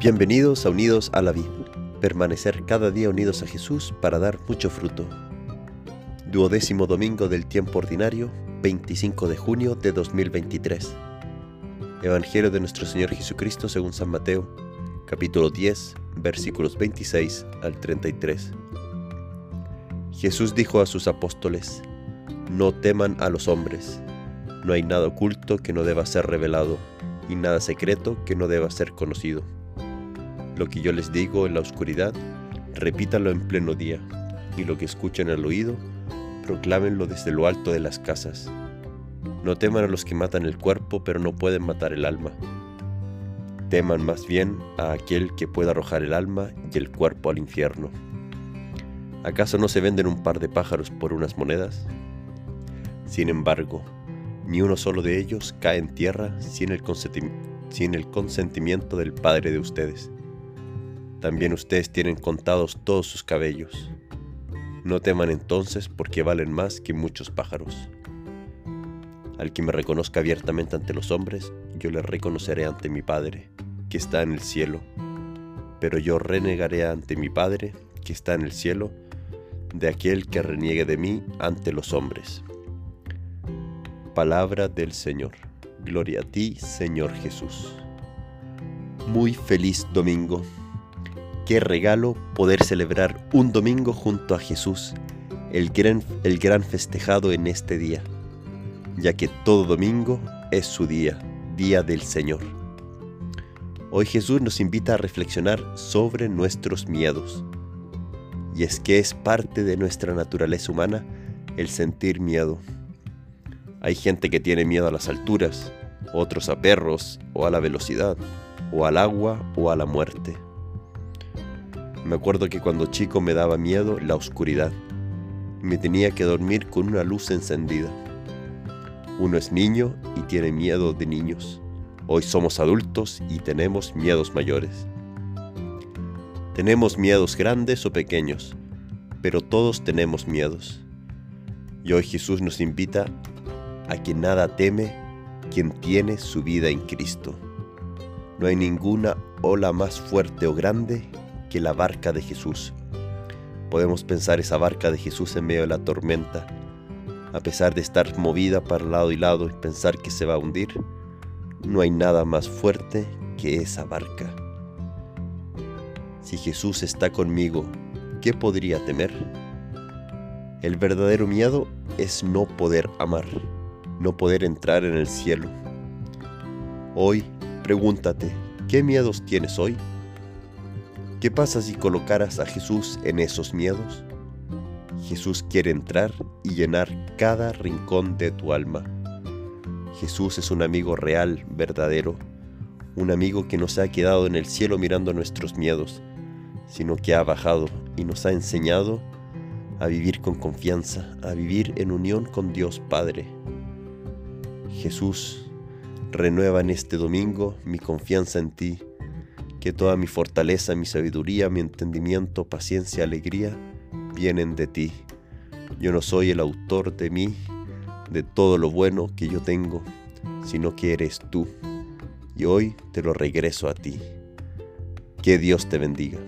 Bienvenidos a Unidos a la Vida. Permanecer cada día unidos a Jesús para dar mucho fruto. Duodécimo domingo del tiempo ordinario, 25 de junio de 2023. Evangelio de nuestro Señor Jesucristo según San Mateo, capítulo 10, versículos 26 al 33. Jesús dijo a sus apóstoles, No teman a los hombres, no hay nada oculto que no deba ser revelado, y nada secreto que no deba ser conocido. Lo que yo les digo en la oscuridad, repítanlo en pleno día, y lo que escuchen al oído, proclámenlo desde lo alto de las casas. No teman a los que matan el cuerpo, pero no pueden matar el alma. Teman más bien a aquel que pueda arrojar el alma y el cuerpo al infierno. ¿Acaso no se venden un par de pájaros por unas monedas? Sin embargo, ni uno solo de ellos cae en tierra sin el, sin el consentimiento del Padre de ustedes. También ustedes tienen contados todos sus cabellos. No teman entonces porque valen más que muchos pájaros. Al que me reconozca abiertamente ante los hombres, yo le reconoceré ante mi Padre, que está en el cielo. Pero yo renegaré ante mi Padre, que está en el cielo, de aquel que reniegue de mí ante los hombres. Palabra del Señor. Gloria a ti, Señor Jesús. Muy feliz domingo qué regalo poder celebrar un domingo junto a Jesús, el gran, el gran festejado en este día, ya que todo domingo es su día, día del Señor. Hoy Jesús nos invita a reflexionar sobre nuestros miedos. Y es que es parte de nuestra naturaleza humana el sentir miedo. Hay gente que tiene miedo a las alturas, otros a perros o a la velocidad, o al agua o a la muerte. Me acuerdo que cuando chico me daba miedo la oscuridad. Me tenía que dormir con una luz encendida. Uno es niño y tiene miedo de niños. Hoy somos adultos y tenemos miedos mayores. Tenemos miedos grandes o pequeños, pero todos tenemos miedos. Y hoy Jesús nos invita a que nada teme quien tiene su vida en Cristo. No hay ninguna ola más fuerte o grande que la barca de Jesús. Podemos pensar esa barca de Jesús en medio de la tormenta, a pesar de estar movida para lado y lado y pensar que se va a hundir, no hay nada más fuerte que esa barca. Si Jesús está conmigo, ¿qué podría temer? El verdadero miedo es no poder amar, no poder entrar en el cielo. Hoy, pregúntate, ¿qué miedos tienes hoy? ¿Qué pasa si colocaras a Jesús en esos miedos? Jesús quiere entrar y llenar cada rincón de tu alma. Jesús es un amigo real, verdadero, un amigo que no se ha quedado en el cielo mirando nuestros miedos, sino que ha bajado y nos ha enseñado a vivir con confianza, a vivir en unión con Dios Padre. Jesús, renueva en este domingo mi confianza en ti que toda mi fortaleza, mi sabiduría, mi entendimiento, paciencia, alegría vienen de ti. Yo no soy el autor de mí, de todo lo bueno que yo tengo, sino que eres tú. Y hoy te lo regreso a ti. Que Dios te bendiga.